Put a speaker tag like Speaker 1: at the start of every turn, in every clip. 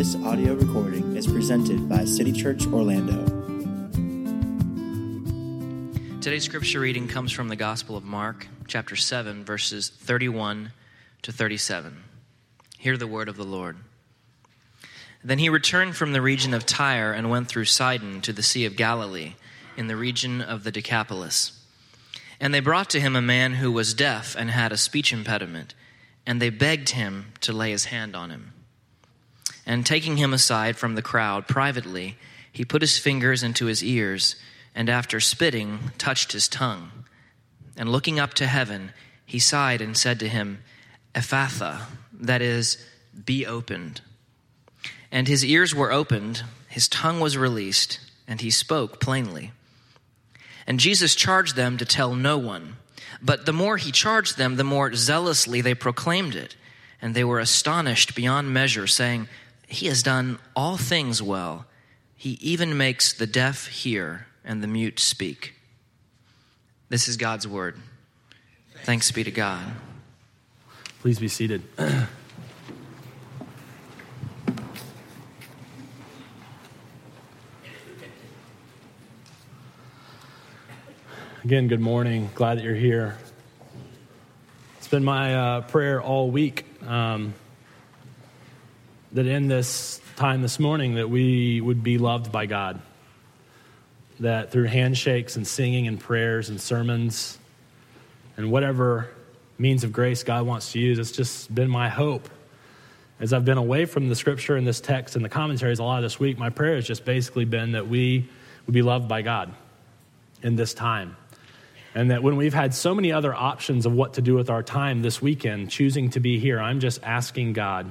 Speaker 1: This audio recording is presented by City Church Orlando.
Speaker 2: Today's scripture reading comes from the Gospel of Mark, chapter 7, verses 31 to 37. Hear the word of the Lord. Then he returned from the region of Tyre and went through Sidon to the Sea of Galilee, in the region of the Decapolis. And they brought to him a man who was deaf and had a speech impediment, and they begged him to lay his hand on him. And taking him aside from the crowd privately, he put his fingers into his ears, and after spitting, touched his tongue. And looking up to heaven, he sighed and said to him, Ephphatha, that is, be opened. And his ears were opened, his tongue was released, and he spoke plainly. And Jesus charged them to tell no one. But the more he charged them, the more zealously they proclaimed it. And they were astonished beyond measure, saying, He has done all things well. He even makes the deaf hear and the mute speak. This is God's word. Thanks be to God.
Speaker 3: Please be seated. Again, good morning. Glad that you're here. It's been my uh, prayer all week um, that in this time this morning that we would be loved by God. That through handshakes and singing and prayers and sermons and whatever means of grace God wants to use, it's just been my hope. As I've been away from the scripture and this text and the commentaries a lot this week, my prayer has just basically been that we would be loved by God in this time. And that when we've had so many other options of what to do with our time this weekend, choosing to be here, I'm just asking God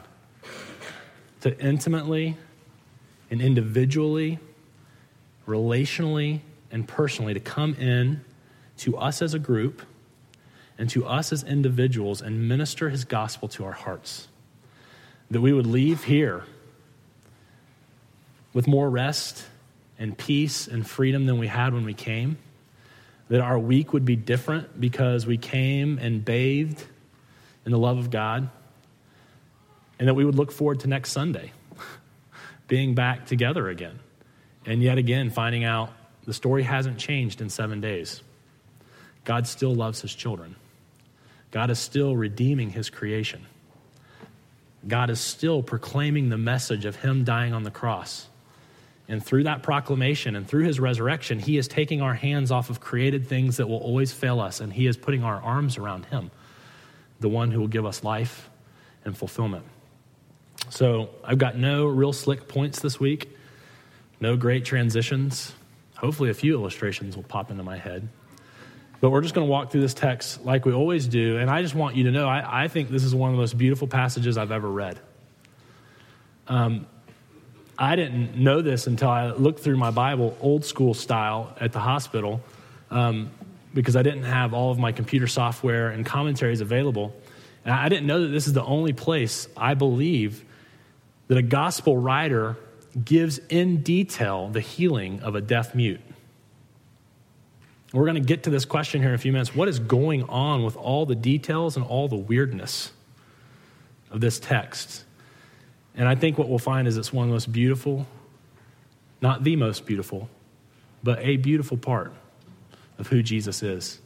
Speaker 3: to intimately and individually, relationally, and personally to come in to us as a group and to us as individuals and minister his gospel to our hearts. That we would leave here with more rest and peace and freedom than we had when we came that our week would be different because we came and bathed in the love of God, and that we would look forward to next Sunday, being back together again. And yet again, finding out the story hasn't changed in seven days. God still loves his children. God is still redeeming his creation. God is still proclaiming the message of him dying on the cross and through that proclamation and through his resurrection, he is taking our hands off of created things that will always fail us, and he is putting our arms around him, the one who will give us life and fulfillment. So I've got no real slick points this week, no great transitions. Hopefully, a few illustrations will pop into my head. But we're just going to walk through this text like we always do. And I just want you to know I, I think this is one of the most beautiful passages I've ever read. Um, I didn't know this until I looked through my Bible, old school style, at the hospital, um, because I didn't have all of my computer software and commentaries available. And I didn't know that this is the only place I believe that a gospel writer gives in detail the healing of a deaf mute. We're going to get to this question here in a few minutes. What is going on with all the details and all the weirdness of this text? And I think what we'll find is it's one of the most beautiful, not the most beautiful, but a beautiful part of who Jesus is.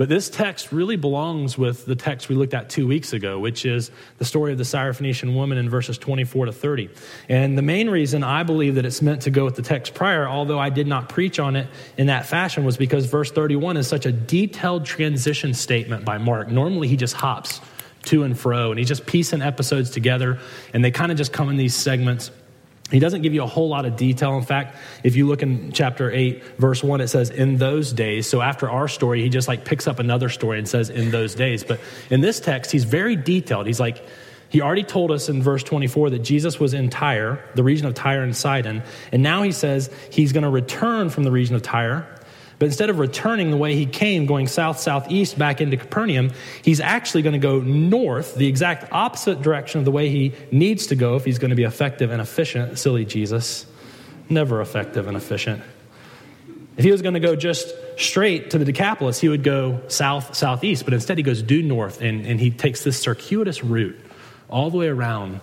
Speaker 3: But this text really belongs with the text we looked at two weeks ago, which is the story of the Syrophoenician woman in verses 24 to 30. And the main reason I believe that it's meant to go with the text prior, although I did not preach on it in that fashion, was because verse 31 is such a detailed transition statement by Mark. Normally he just hops to and fro, and he's just piecing episodes together, and they kind of just come in these segments. He doesn't give you a whole lot of detail. In fact, if you look in chapter 8, verse 1, it says, in those days. So after our story, he just like picks up another story and says, in those days. But in this text, he's very detailed. He's like, he already told us in verse 24 that Jesus was in Tyre, the region of Tyre and Sidon. And now he says he's going to return from the region of Tyre but instead of returning the way he came, going south southeast back into Capernaum, he's actually going to go north, the exact opposite direction of the way he needs to go if he's going to be effective and efficient. Silly Jesus. Never effective and efficient. If he was going to go just straight to the Decapolis, he would go south southeast, but instead he goes due north and, and he takes this circuitous route all the way around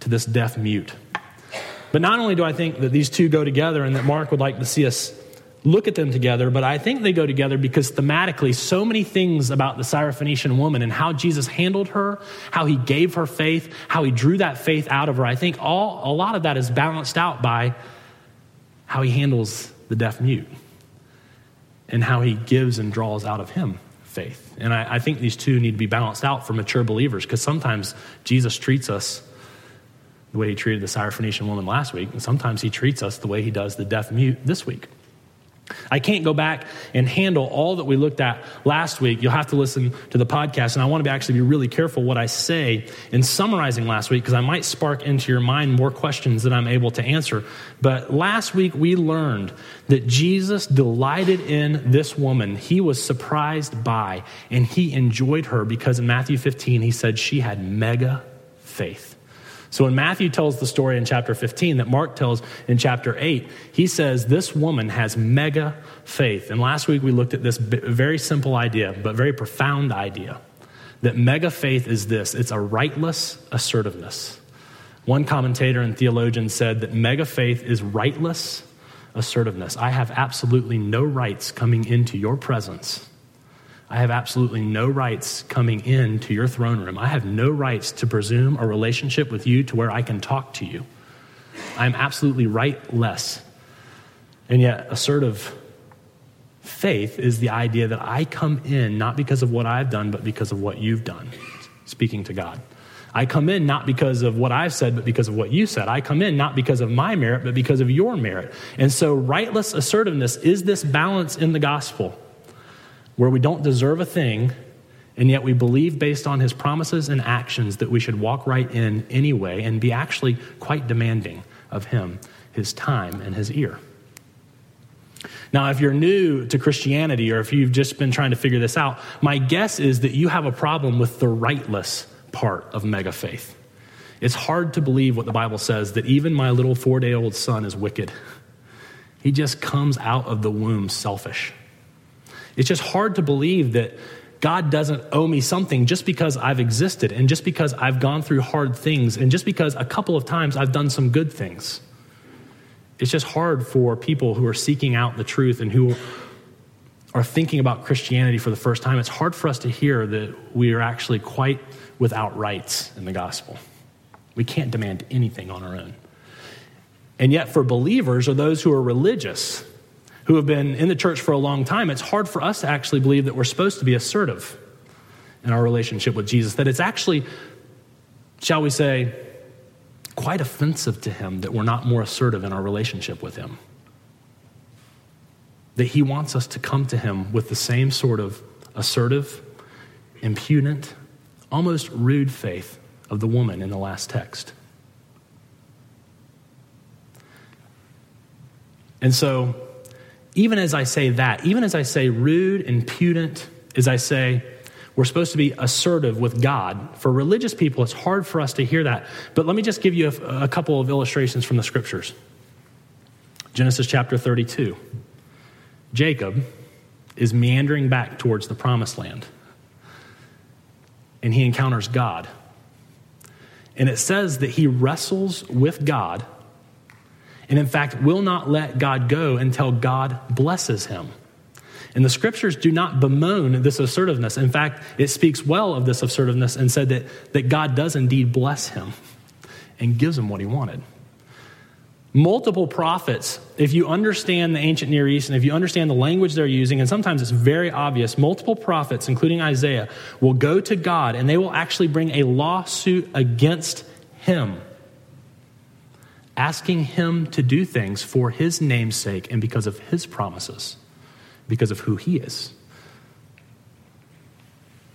Speaker 3: to this deaf mute. But not only do I think that these two go together and that Mark would like to see us look at them together, but I think they go together because thematically, so many things about the Syrophoenician woman and how Jesus handled her, how he gave her faith, how he drew that faith out of her, I think all, a lot of that is balanced out by how he handles the deaf mute and how he gives and draws out of him faith. And I, I think these two need to be balanced out for mature believers because sometimes Jesus treats us the way he treated the Syrophoenician woman last week, and sometimes he treats us the way he does the deaf mute this week. I can't go back and handle all that we looked at last week. You'll have to listen to the podcast, and I want to be actually be really careful what I say in summarizing last week because I might spark into your mind more questions than I'm able to answer. But last week we learned that Jesus delighted in this woman. He was surprised by, and he enjoyed her because in Matthew 15 he said she had mega faith. So when Matthew tells the story in chapter 15 that Mark tells in chapter 8, he says this woman has mega faith. And last week we looked at this very simple idea, but very profound idea that mega faith is this it's a rightless assertiveness. One commentator and theologian said that mega faith is rightless assertiveness. I have absolutely no rights coming into your presence I have absolutely no rights coming into your throne room. I have no rights to presume a relationship with you to where I can talk to you. I'm absolutely rightless. And yet, assertive faith is the idea that I come in not because of what I've done, but because of what you've done, speaking to God. I come in not because of what I've said, but because of what you said. I come in not because of my merit, but because of your merit. And so, rightless assertiveness is this balance in the gospel where we don't deserve a thing, and yet we believe based on his promises and actions that we should walk right in anyway and be actually quite demanding of him, his time, and his ear. Now, if you're new to Christianity or if you've just been trying to figure this out, my guess is that you have a problem with the rightless part of mega faith. It's hard to believe what the Bible says that even my little four day old son is wicked. He just comes out of the womb selfish. It's just hard to believe that God doesn't owe me something just because I've existed and just because I've gone through hard things and just because a couple of times I've done some good things. It's just hard for people who are seeking out the truth and who are thinking about Christianity for the first time. It's hard for us to hear that we are actually quite without rights in the gospel. We can't demand anything on our own. And yet, for believers or those who are religious, who have been in the church for a long time, it's hard for us to actually believe that we're supposed to be assertive in our relationship with Jesus, that it's actually, shall we say, quite offensive to him that we're not more assertive in our relationship with him. That he wants us to come to him with the same sort of assertive, impudent, almost rude faith of the woman in the last text. And so even as I say that, even as I say rude, impudent, as I say we're supposed to be assertive with God, for religious people, it's hard for us to hear that. But let me just give you a, a couple of illustrations from the scriptures. Genesis chapter 32. Jacob is meandering back towards the promised land, and he encounters God. And it says that he wrestles with God and in fact will not let God go until God blesses him. And the scriptures do not bemoan this assertiveness. In fact, it speaks well of this assertiveness and said that, that God does indeed bless him and gives him what he wanted. Multiple prophets, if you understand the ancient Near East and if you understand the language they're using, and sometimes it's very obvious, multiple prophets, including Isaiah, will go to God and they will actually bring a lawsuit against him asking Him to do things for His name's sake and because of His promises, because of who He is.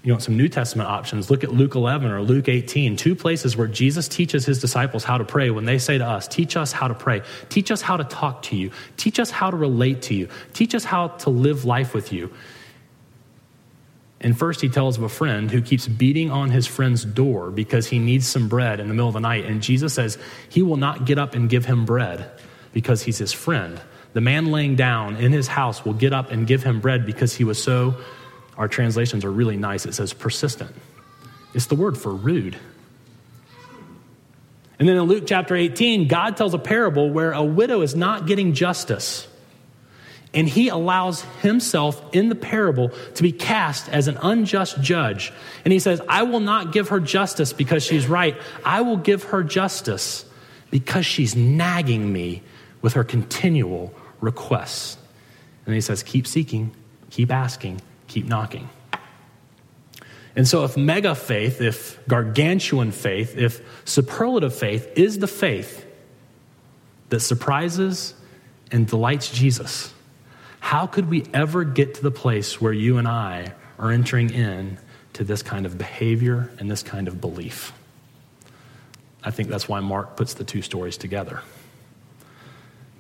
Speaker 3: You want some New Testament options? Look at Luke 11 or Luke 18, two places where Jesus teaches his disciples how to pray when they say to us, Teach us how to pray. Teach us how to talk to you. Teach us how to relate to you. Teach us how to live life with you. And first, he tells of a friend who keeps beating on his friend's door because he needs some bread in the middle of the night. And Jesus says he will not get up and give him bread because he's his friend. The man laying down in his house will get up and give him bread because he was so, our translations are really nice. It says persistent. It's the word for rude. And then in Luke chapter 18, God tells a parable where a widow is not getting justice. And he allows himself in the parable to be cast as an unjust judge. And he says, I will not give her justice because she's right. I will give her justice because she's nagging me with her continual requests. And he says, Keep seeking, keep asking, keep knocking. And so, if mega faith, if gargantuan faith, if superlative faith is the faith that surprises and delights Jesus, how could we ever get to the place where you and I are entering in to this kind of behavior and this kind of belief? I think that's why Mark puts the two stories together.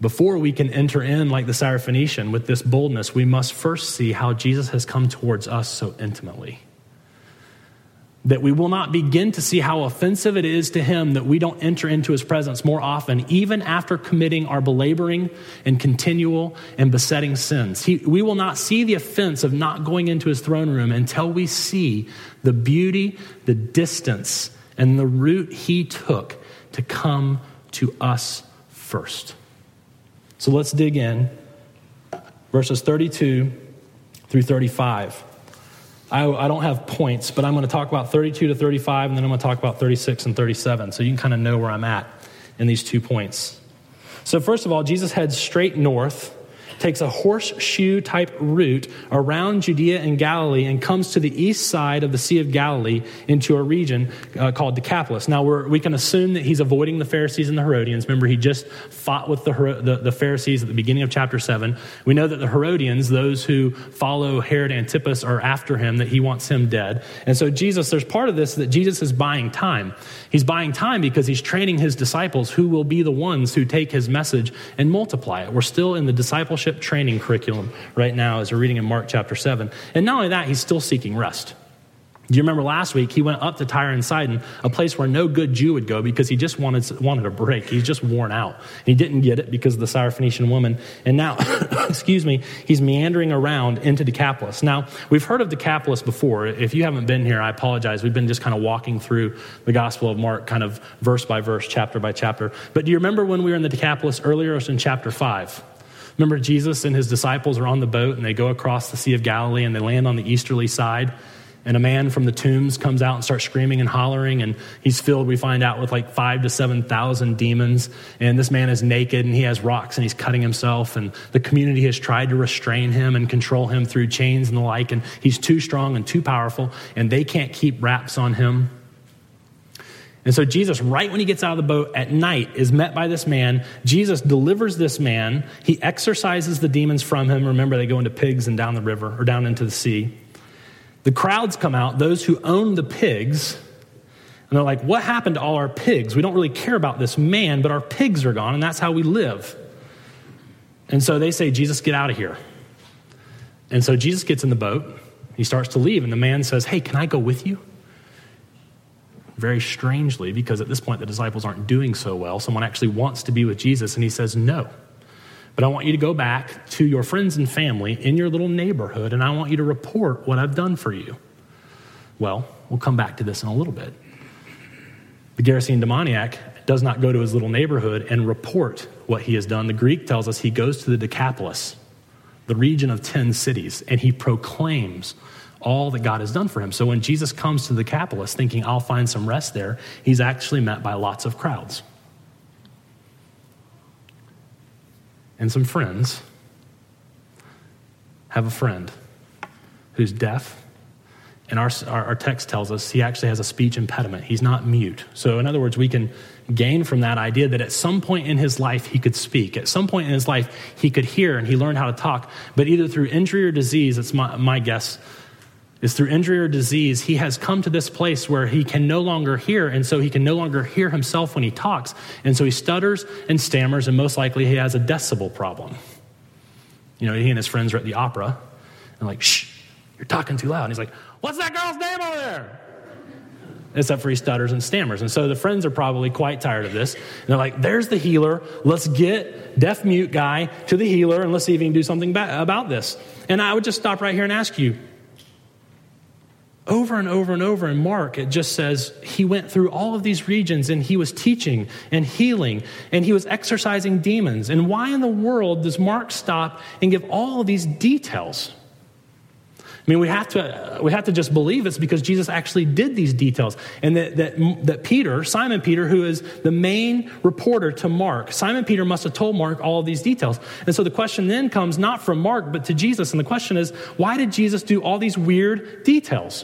Speaker 3: Before we can enter in like the Syrophoenician with this boldness, we must first see how Jesus has come towards us so intimately that we will not begin to see how offensive it is to him that we don't enter into his presence more often, even after committing our belaboring and continual and besetting sins. He, we will not see the offense of not going into his throne room until we see the beauty, the distance, and the route he took to come to us first. So let's dig in. Verses 32 through 35. I, I, don't have points, but I'm going to talk about 32 to 35, and then I'm going to talk about 36 and 37, so you can kind of know where I'm at in these two points. So, first of all, Jesus heads straight north takes a horseshoe type route around Judea and Galilee and comes to the east side of the Sea of Galilee into a region uh, called Decapolis. Now, we can assume that he's avoiding the Pharisees and the Herodians. Remember, he just fought with the, the, the Pharisees at the beginning of chapter 7. We know that the Herodians, those who follow Herod Antipas, are after him, that he wants him dead. And so, Jesus, there's part of this that Jesus is buying time. He's buying time because he's training his disciples who will be the ones who take his message and multiply it. We're still in the discipleship training curriculum right now as we're reading in Mark chapter 7. And not only that, he's still seeking rest. Do you remember last week he went up to Tyre and Sidon, a place where no good Jew would go because he just wanted, wanted a break. He's just worn out. He didn't get it because of the Syrophoenician woman. And now, excuse me, he's meandering around into Decapolis. Now, we've heard of Decapolis before. If you haven't been here, I apologize. We've been just kind of walking through the Gospel of Mark, kind of verse by verse, chapter by chapter. But do you remember when we were in the Decapolis earlier? It was in chapter 5. Remember, Jesus and his disciples are on the boat and they go across the Sea of Galilee and they land on the easterly side. And a man from the tombs comes out and starts screaming and hollering, and he's filled, we find out, with like five to 7,000 demons. And this man is naked and he has rocks and he's cutting himself. And the community has tried to restrain him and control him through chains and the like. And he's too strong and too powerful, and they can't keep wraps on him. And so Jesus, right when he gets out of the boat at night, is met by this man. Jesus delivers this man. He exorcises the demons from him. Remember, they go into pigs and down the river or down into the sea. The crowds come out, those who own the pigs, and they're like, What happened to all our pigs? We don't really care about this man, but our pigs are gone, and that's how we live. And so they say, Jesus, get out of here. And so Jesus gets in the boat. He starts to leave, and the man says, Hey, can I go with you? very strangely, because at this point the disciples aren't doing so well, someone actually wants to be with Jesus, and he says, No. But I want you to go back to your friends and family in your little neighborhood, and I want you to report what I've done for you. Well, we'll come back to this in a little bit. The Gerasene demoniac does not go to his little neighborhood and report what he has done. The Greek tells us he goes to the Decapolis, the region of 10 cities, and he proclaims all that God has done for him. So when Jesus comes to the Decapolis thinking, I'll find some rest there, he's actually met by lots of crowds. And some friends have a friend who's deaf. And our, our, our, text tells us he actually has a speech impediment. He's not mute. So, in other words, we can gain from that idea that at some point in his life he could speak. At some point in his life he could hear and he learned how to talk. But either through injury or disease, it's my, my guess, is through injury or disease, he has come to this place where he can no longer hear, and so he can no longer hear himself when he talks. And so he stutters and stammers, and most likely he has a decibel problem. You know, he and his friends are at the opera, and like, shh, you're talking too loud. And he's like, what's that girl's name over there? Except for he stutters and stammers. And so the friends are probably quite tired of this. And they're like, there's the healer. Let's get deaf mute guy to the healer, and let's see if he can do something about this. And I would just stop right here and ask you, Over and over and over in Mark, it just says he went through all of these regions and he was teaching and healing and he was exorcising demons. And why in the world does Mark stop and give all of these details? I mean, we have to, uh, we have to just believe it's because Jesus actually did these details. And that, that, that Peter, Simon Peter, who is the main reporter to Mark, Simon Peter must have told Mark all of these details. And so the question then comes not from Mark, but to Jesus. And the question is, why did Jesus do all these weird details?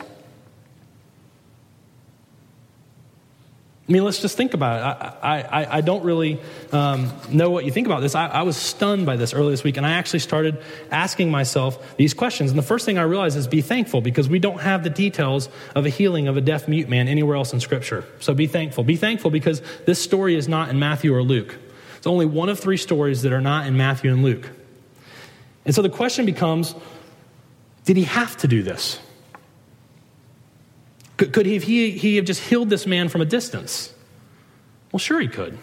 Speaker 3: I mean, let's just think about it. I, I, I don't really um, know what you think about this. I, I, was stunned by this earlier this week, and I actually started asking myself these questions. And the first thing I realized is be thankful because we don't have the details of a healing of a deaf mute man anywhere else in Scripture. So be thankful. Be thankful because this story is not in Matthew or Luke. It's only one of three stories that are not in Matthew and Luke. And so the question becomes did he have to do this? Could, could he, he, he have just healed this man from a distance? Well, sure he could.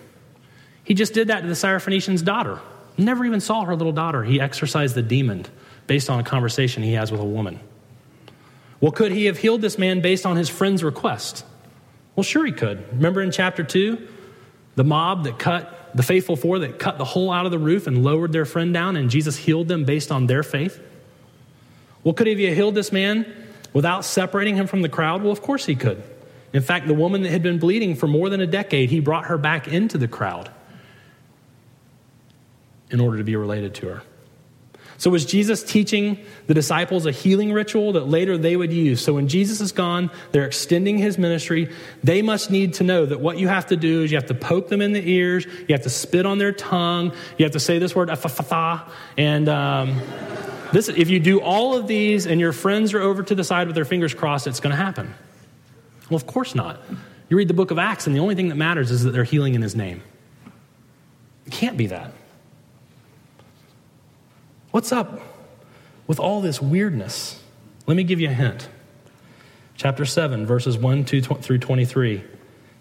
Speaker 3: He just did that to the Syrophoenician's daughter. Never even saw her little daughter. He exorcised the demon based on a conversation he has with a woman. Well, could he have healed this man based on his friend's request? Well, sure he could. Remember in chapter 2, the mob that cut, the faithful four that cut the hole out of the roof and lowered their friend down, and Jesus healed them based on their faith? Well, could he have healed this man without separating him from the crowd? Well, of course he could. In fact, the woman that had been bleeding for more than a decade, he brought her back into the crowd in order to be related to her. So, was Jesus teaching the disciples a healing ritual that later they would use? So, when Jesus is gone, they're extending his ministry. They must need to know that what you have to do is you have to poke them in the ears, you have to spit on their tongue, you have to say this word, and. Um, this, if you do all of these and your friends are over to the side with their fingers crossed, it's going to happen. Well, of course not. You read the book of Acts, and the only thing that matters is that they're healing in his name. It can't be that. What's up with all this weirdness? Let me give you a hint. Chapter 7, verses 1 2 through 23.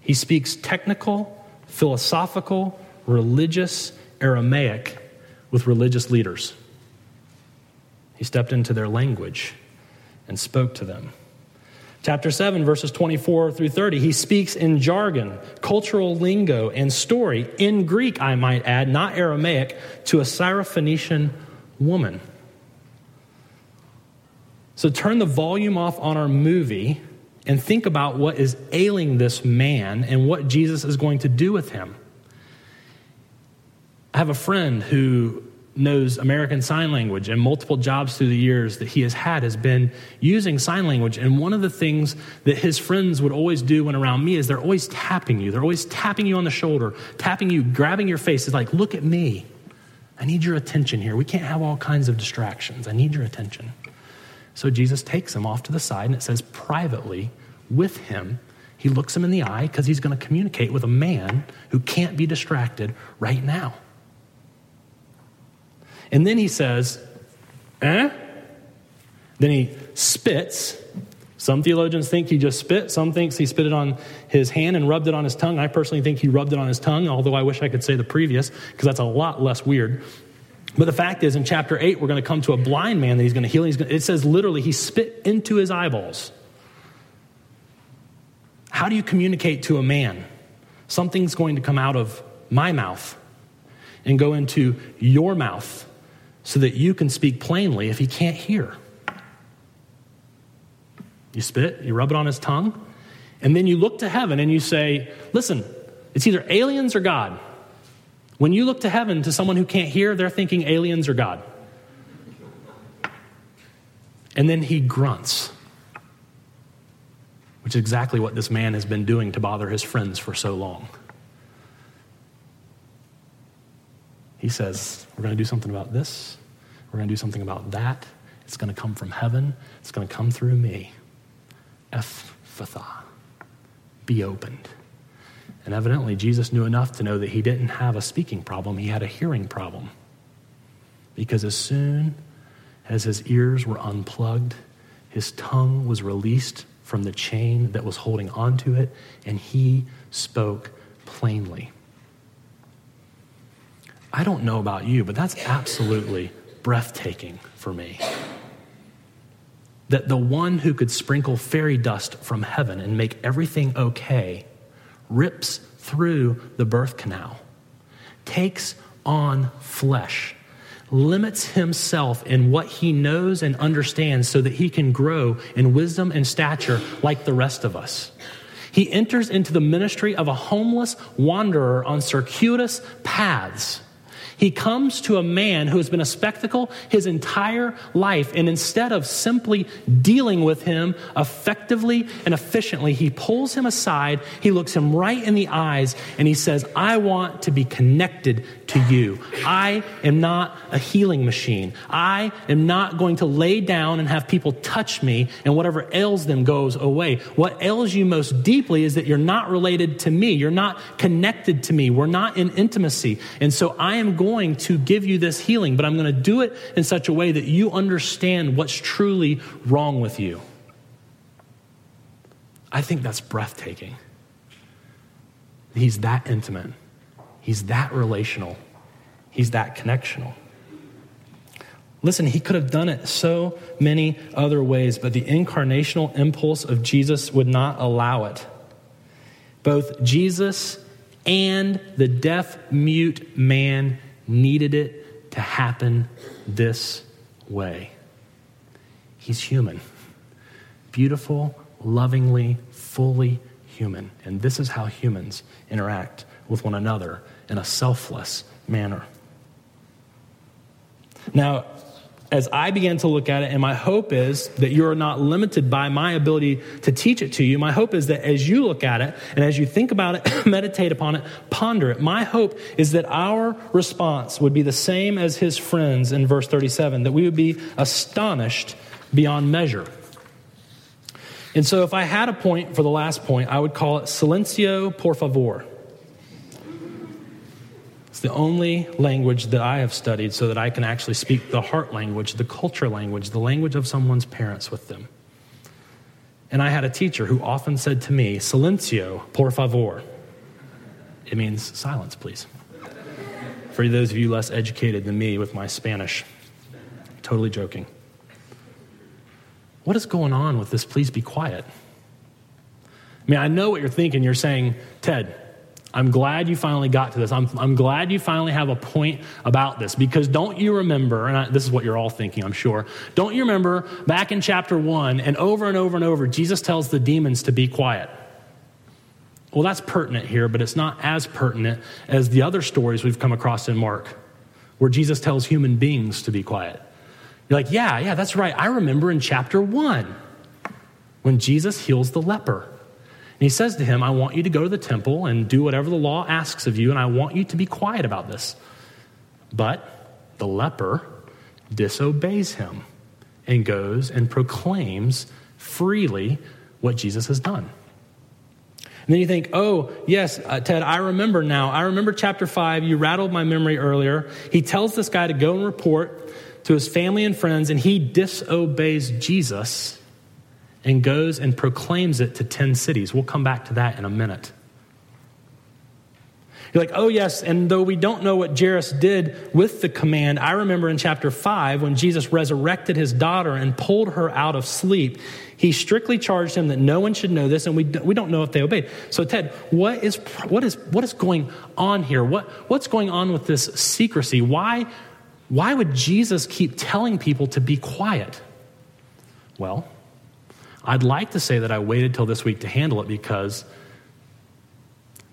Speaker 3: He speaks technical, philosophical, religious Aramaic with religious leaders. He stepped into their language and spoke to them. Chapter 7, verses 24 through 30, he speaks in jargon, cultural lingo, and story, in Greek, I might add, not Aramaic, to a Syrophoenician woman. So turn the volume off on our movie and think about what is ailing this man and what Jesus is going to do with him. I have a friend who knows American Sign Language, and multiple jobs through the years that he has had has been using sign language. And one of the things that his friends would always do when around me is they're always tapping you. They're always tapping you on the shoulder, tapping you, grabbing your face. It's like, look at me. I need your attention here. We can't have all kinds of distractions. I need your attention. So Jesus takes him off to the side, and it says privately with him. He looks him in the eye because he's going to communicate with a man who can't be distracted right now. And then he says, eh? Then he spits. Some theologians think he just spit. Some thinks he spit it on his hand and rubbed it on his tongue. I personally think he rubbed it on his tongue, although I wish I could say the previous, because that's a lot less weird. But the fact is, in chapter 8, we're going to come to a blind man that he's going to heal. He's going to, it says literally, he spit into his eyeballs. How do you communicate to a man? Something's going to come out of my mouth and go into your mouth so that you can speak plainly if he can't hear. You spit, you rub it on his tongue, and then you look to heaven and you say, Listen, it's either aliens or God. When you look to heaven to someone who can't hear, they're thinking aliens or God. And then he grunts, which is exactly what this man has been doing to bother his friends for so long. He says, We're going to do something about this. We're going to do something about that. It's going to come from heaven. It's going to come through me. Ephphatha. Be opened. And evidently, Jesus knew enough to know that he didn't have a speaking problem, he had a hearing problem. Because as soon as his ears were unplugged, his tongue was released from the chain that was holding onto it, and he spoke plainly. I don't know about you, but that's absolutely breathtaking for me. that the one who could sprinkle fairy dust from heaven and make everything okay rips through the birth canal, takes on flesh, limits himself in what he knows and understands so that he can grow in wisdom and stature like the rest of us. He enters into the ministry of a homeless wanderer on circuitous paths he comes to a man who has been a spectacle his entire life, and instead of simply dealing with him effectively and efficiently, he pulls him aside, he looks him right in the eyes, and he says, I want to be connected to you. I am not a healing machine. I am not going to lay down and have people touch me, and whatever ails them goes away. What ails you most deeply is that you're not related to me, you're not connected to me, we're not in intimacy. And so I am going going to give you this healing, but I'm going to do it in such a way that you understand what's truly wrong with you. I think that's breathtaking. He's that intimate, he's that relational, he's that connectional. Listen, he could have done it so many other ways, but the incarnational impulse of Jesus would not allow it. Both Jesus and the deaf mute man needed it to happen this way. He's human, beautiful, lovingly, fully human. And this is how humans interact with one another in a selfless manner. Now, as I began to look at it, and my hope is that you're not limited by my ability to teach it to you. My hope is that as you look at it and as you think about it, meditate upon it, ponder it, my hope is that our response would be the same as his friends in verse 37, that we would be astonished beyond measure. And so, if I had a point for the last point, I would call it silencio por favor the only language that I have studied so that I can actually speak the heart language, the culture language, the language of someone's parents with them. And I had a teacher who often said to me, Silencio, por favor. It means silence, please. For those of you less educated than me with my Spanish, totally joking. What is going on with this? Please be quiet. I mean, I know what you're thinking. You're saying, Ted, I'm glad you finally got to this. I'm, I'm glad you finally have a point about this because don't you remember, and I, this is what you're all thinking, I'm sure. Don't you remember back in chapter one and over and over and over, Jesus tells the demons to be quiet? Well, that's pertinent here, but it's not as pertinent as the other stories we've come across in Mark where Jesus tells human beings to be quiet. You're like, yeah, yeah, that's right. I remember in chapter one when Jesus heals the leper he says to him, I want you to go to the temple and do whatever the law asks of you, and I want you to be quiet about this. But the leper disobeys him and goes and proclaims freely what Jesus has done. And then you think, oh, yes, uh, Ted, I remember now. I remember chapter 5. You rattled my memory earlier. He tells this guy to go and report to his family and friends, and he disobeys Jesus and goes and proclaims it to 10 cities. We'll come back to that in a minute. You're like, oh, yes, and though we don't know what Jairus did with the command, I remember in chapter 5 when Jesus resurrected his daughter and pulled her out of sleep, he strictly charged him that no one should know this, and we, we don't know if they obeyed. So, Ted, what is, what is, what is going on here? What, what's going on with this secrecy? Why, why would Jesus keep telling people to be quiet? Well, I'd like to say that I waited till this week to handle it because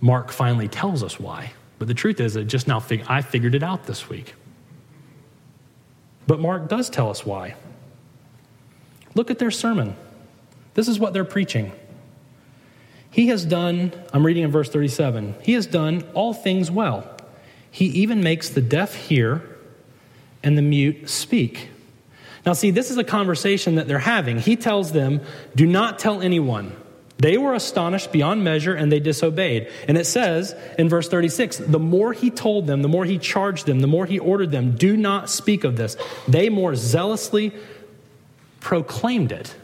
Speaker 3: Mark finally tells us why. But the truth is, that just now fig- I figured it out this week. But Mark does tell us why. Look at their sermon. This is what they're preaching. He has done, I'm reading in verse 37, he has done all things well. He even makes the deaf hear and the mute speak. Now, see, this is a conversation that they're having. He tells them, Do not tell anyone. They were astonished beyond measure and they disobeyed. And it says in verse 36 the more he told them, the more he charged them, the more he ordered them, do not speak of this. They more zealously proclaimed it.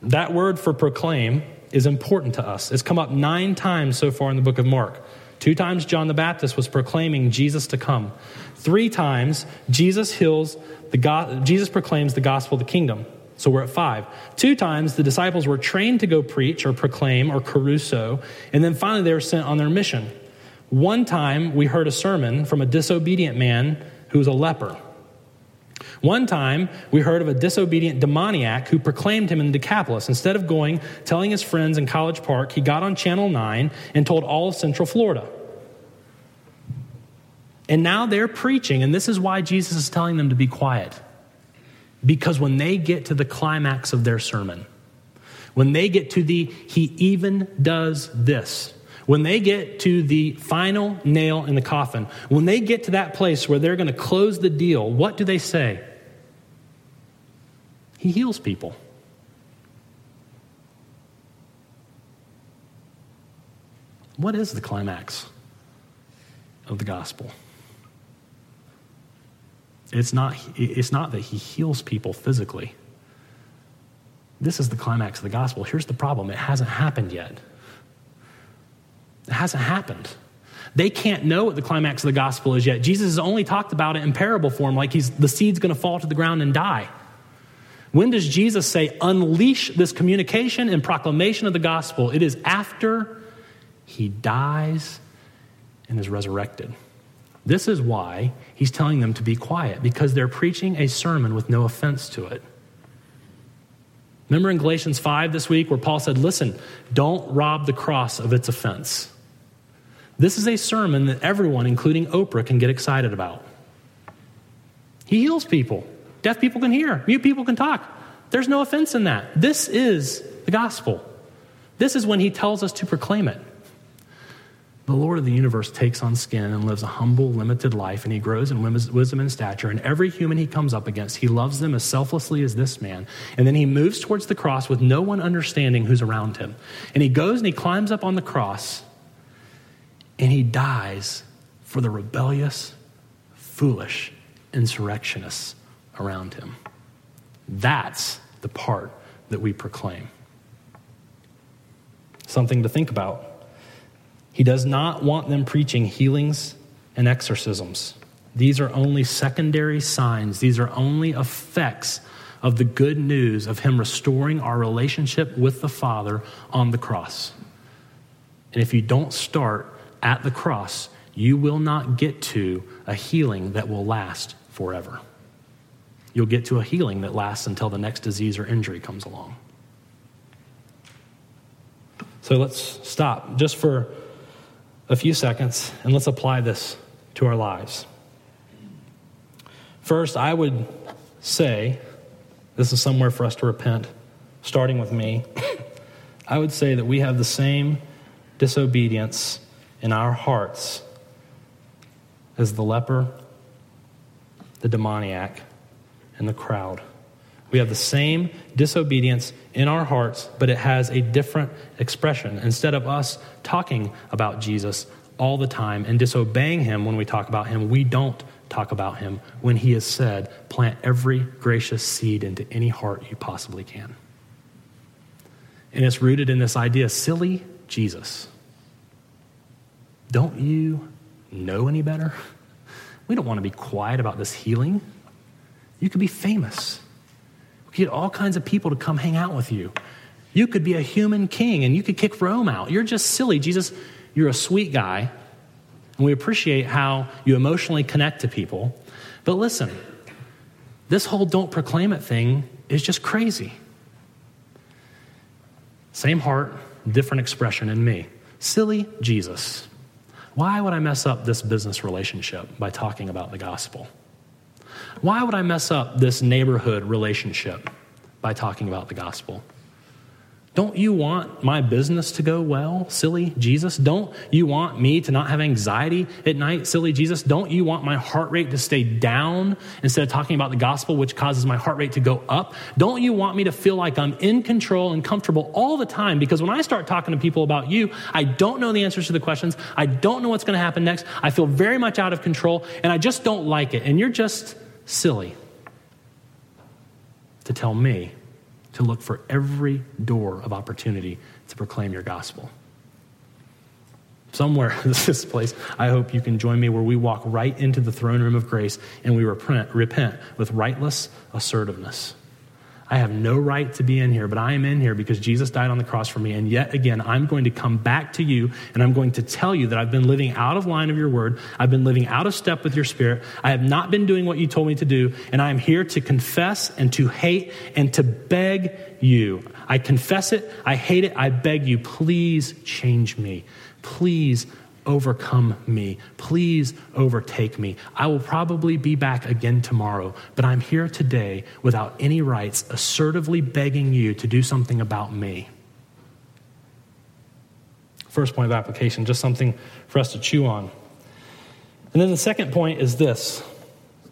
Speaker 3: That word for proclaim is important to us. It's come up nine times so far in the book of Mark. Two times John the Baptist was proclaiming Jesus to come. Three times Jesus heals the God, Jesus proclaims the gospel of the kingdom. So we're at five. Two times the disciples were trained to go preach or proclaim or kerusso, and then finally they were sent on their mission. One time we heard a sermon from a disobedient man who was a leper. One time, we heard of a disobedient demoniac who proclaimed him in Decapolis. Instead of going, telling his friends in College Park, he got on Channel 9 and told all of Central Florida. And now they're preaching, and this is why Jesus is telling them to be quiet. Because when they get to the climax of their sermon, when they get to the, he even does this, when they get to the final nail in the coffin, when they get to that place where they're going to close the deal, what do they say? He heals people. What is the climax of the gospel? It's not, it's not that he heals people physically. This is the climax of the gospel. Here's the problem it hasn't happened yet. It hasn't happened. They can't know what the climax of the gospel is yet. Jesus has only talked about it in parable form, like he's, the seed's going to fall to the ground and die. When does Jesus say, unleash this communication and proclamation of the gospel? It is after he dies and is resurrected. This is why he's telling them to be quiet, because they're preaching a sermon with no offense to it. Remember in Galatians 5 this week where Paul said, Listen, don't rob the cross of its offense. This is a sermon that everyone, including Oprah, can get excited about. He heals people. Deaf people can hear, mute people can talk. There's no offense in that. This is the gospel. This is when he tells us to proclaim it. The Lord of the universe takes on skin and lives a humble, limited life, and he grows in wisdom and stature. And every human he comes up against, he loves them as selflessly as this man. And then he moves towards the cross with no one understanding who's around him. And he goes and he climbs up on the cross and he dies for the rebellious, foolish insurrectionists around him. That's the part that we proclaim. Something to think about. He does not want them preaching healings and exorcisms. These are only secondary signs, these are only effects of the good news of Him restoring our relationship with the Father on the cross. And if you don't start at the cross, you will not get to a healing that will last forever. You'll get to a healing that lasts until the next disease or injury comes along. So let's stop just for a few seconds and let's apply this to our lives. First, I would say this is somewhere for us to repent, starting with me. I would say that we have the same disobedience in our hearts as the leper, the demoniac, and the crowd. We have the same disobedience in our hearts, but it has a different expression. Instead of us talking about Jesus all the time and disobeying him when we talk about him, we don't talk about him when he has said, plant every gracious seed into any heart you possibly can. And it's rooted in this idea silly Jesus. Don't you know any better? We don't want to be quiet about this healing. You could be famous. We could get all kinds of people to come hang out with you. You could be a human king and you could kick Rome out. You're just silly. Jesus, you're a sweet guy. And we appreciate how you emotionally connect to people. But listen, this whole don't proclaim it thing is just crazy. Same heart, different expression in me. Silly Jesus. Why would I mess up this business relationship by talking about the gospel? Why would I mess up this neighborhood relationship by talking about the gospel? Don't you want my business to go well, silly Jesus? Don't you want me to not have anxiety at night, silly Jesus? Don't you want my heart rate to stay down instead of talking about the gospel, which causes my heart rate to go up? Don't you want me to feel like I'm in control and comfortable all the time? Because when I start talking to people about you, I don't know the answers to the questions. I don't know what's going to happen next. I feel very much out of control, and I just don't like it. And you're just silly to tell me to look for every door of opportunity to proclaim your gospel. Somewhere in this place, I hope you can join me where we walk right into the throne room of grace and we repent, repent with rightless assertiveness. I have no right to be in here, but I am in here because Jesus died on the cross for me. And yet again, I'm going to come back to you and I'm going to tell you that I've been living out of line of your word. I've been living out of step with your spirit. I have not been doing what you told me to do. And I am here to confess and to hate and to beg you. I confess it. I hate it. I beg you, please change me. Please overcome me. Please overtake me. I will probably be back again tomorrow, but I'm here today without any rights, assertively begging you to do something about me. First point of application, just something for us to chew on. And then the second point is this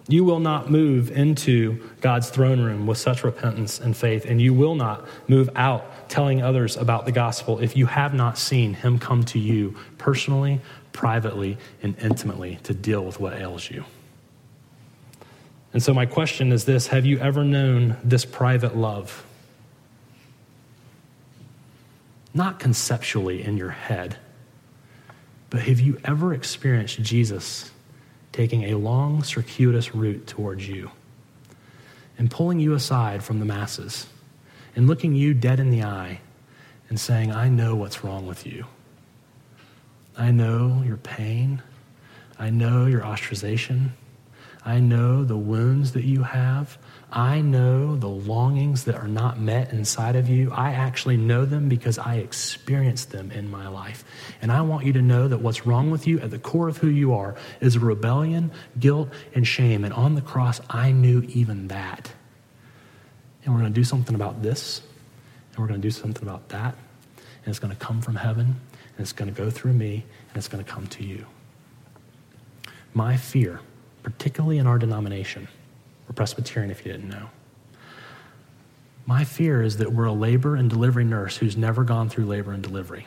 Speaker 3: you will not move into God's throne room with such repentance and faith, and you will not move out telling others about the gospel if you have not seen Him come to you personally, privately, and intimately to deal with what ails you. And so, my question is this Have you ever known this private love? Not conceptually in your head, but have you ever experienced Jesus? Taking a long, circuitous route towards you and pulling you aside from the masses and looking you dead in the eye and saying, I know what's wrong with you. I know your pain. I know your ostracization. I know the wounds that you have. I know the longings that are not met inside of you. I actually know them because I experienced them in my life. And I want you to know that what's wrong with you at the core of who you are is rebellion, guilt, and shame. And on the cross, I knew even that. And we're going to do something about this, and we're going to do something about that. And it's going to come from heaven, and it's going to go through me, and it's going to come to you. My fear, particularly in our denomination, we're Presbyterian if you didn't know. My fear is that we're a labor and delivery nurse who's never gone through labor and delivery.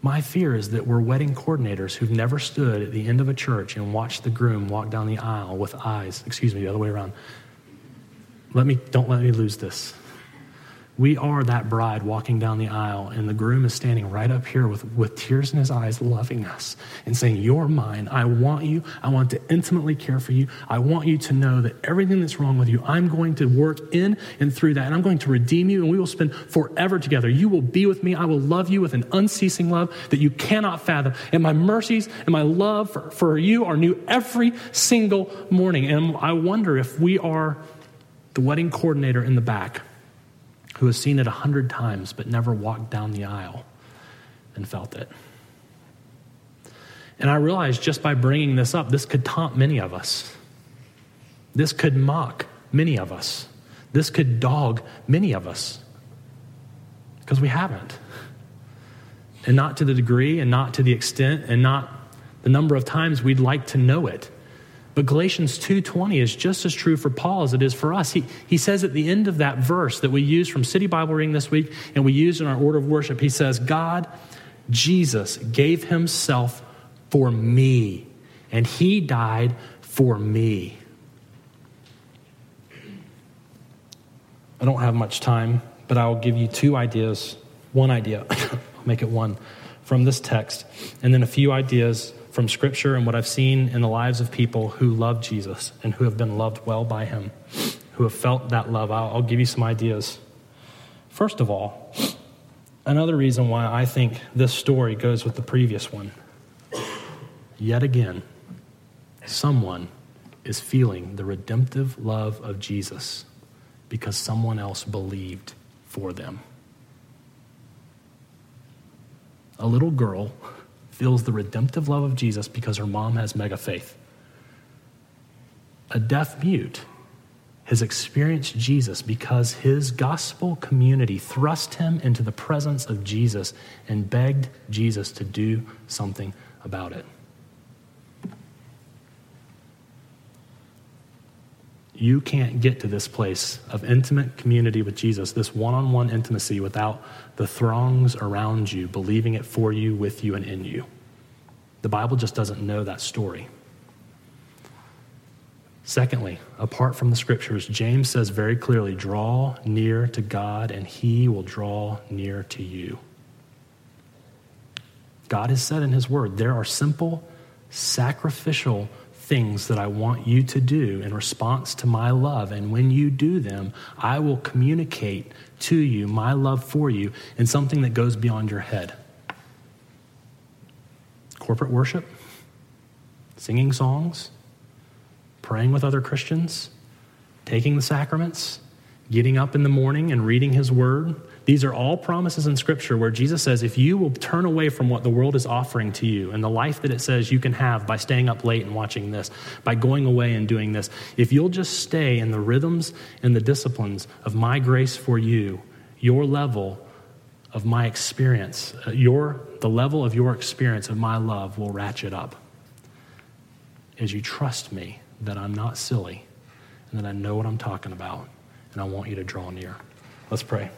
Speaker 3: My fear is that we're wedding coordinators who've never stood at the end of a church and watched the groom walk down the aisle with eyes, excuse me, the other way around. Let me, don't let me lose this. We are that bride walking down the aisle, and the groom is standing right up here with, with tears in his eyes, loving us and saying, You're mine. I want you. I want to intimately care for you. I want you to know that everything that's wrong with you, I'm going to work in and through that, and I'm going to redeem you, and we will spend forever together. You will be with me. I will love you with an unceasing love that you cannot fathom. And my mercies and my love for, for you are new every single morning. And I wonder if we are the wedding coordinator in the back who has seen it a hundred times but never walked down the aisle and felt it. And I realized just by bringing this up, this could taunt many of us. This could mock many of us. This could dog many of us because we haven't. And not to the degree, and not to the extent, and not the number of times we'd like to know it. But Galatians 2:20 is just as true for Paul as it is for us. He, he says at the end of that verse that we use from City Bible reading this week and we use in our order of worship, he says, God, Jesus gave himself for me, and he died for me. I don't have much time, but I will give you two ideas. One idea, I'll make it one, from this text, and then a few ideas from Scripture and what I've seen in the lives of people who love Jesus and who have been loved well by Him, who have felt that love. I'll, I'll give you some ideas. First of all, another reason why I think this story goes with the previous one. Yet again, someone is feeling the redemptive love of Jesus because someone else believed for them. A little girl feels the redemptive love of Jesus because her mom has mega faith. A deaf mute has experienced Jesus because his gospel community thrust him into the presence of Jesus and begged Jesus to do something about it. You can't get to this place of intimate community with Jesus, this one on one intimacy, without the throngs around you believing it for you, with you, and in you. The Bible just doesn't know that story. Secondly, apart from the scriptures, James says very clearly draw near to God, and he will draw near to you. God has said in his word there are simple, sacrificial things that I want you to do in response to my love. And when you do them, I will communicate to you my love for you in something that goes beyond your head. Corporate worship, singing songs, praying with other Christians, taking the sacraments, getting up in the morning and reading his word, these are all promises in Scripture where Jesus says, if you will turn away from what the world is offering to you and the life that it says you can have by staying up late and watching this, by going away and doing this, if you'll just stay in the rhythms and the disciplines of my grace for you, your level of my experience, uh, your, the level of your experience of my love will ratchet up as you trust me that I'm not silly and that I know what I'm talking about, and I want you to draw near. Let's pray.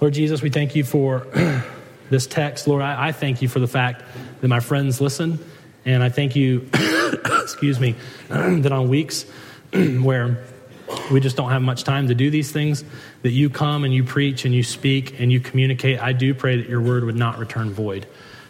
Speaker 3: Lord Jesus, we thank you for this text. Lord, I, I, thank you for the fact that my friends listen. And I thank you, excuse me, that on weeks where we just don't have much time to do these things, that you come and you preach and you speak and you communicate. I do pray that your word would not return void.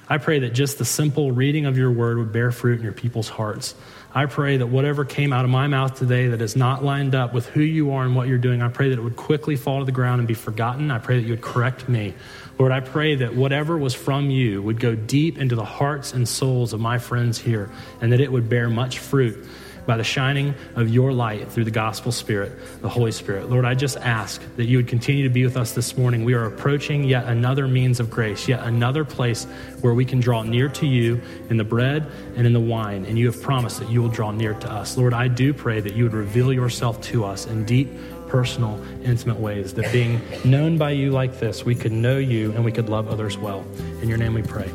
Speaker 3: I pray that just the simple reading of your word would bear fruit in your people's hearts. I pray that whatever came out of my mouth today that is not lined up with who you are and what you're doing, I pray that it would quickly fall to the ground and be forgotten. I pray that you would correct me. Lord, I pray that whatever was from you would go deep into the hearts and souls of my friends here and that it would bear much fruit by the shining of your light through the gospel spirit, the Holy Spirit. Lord, I just ask that you would continue to be with us this morning. We are approaching yet another means of grace, yet another place where we can draw near to you in the bread and in the wine. And you have promised that you will draw near to us. Lord, I do pray that you would reveal yourself to us in deep, personal, intimate ways, that being known by you like this, we could know you and we could love others well. In your name we pray.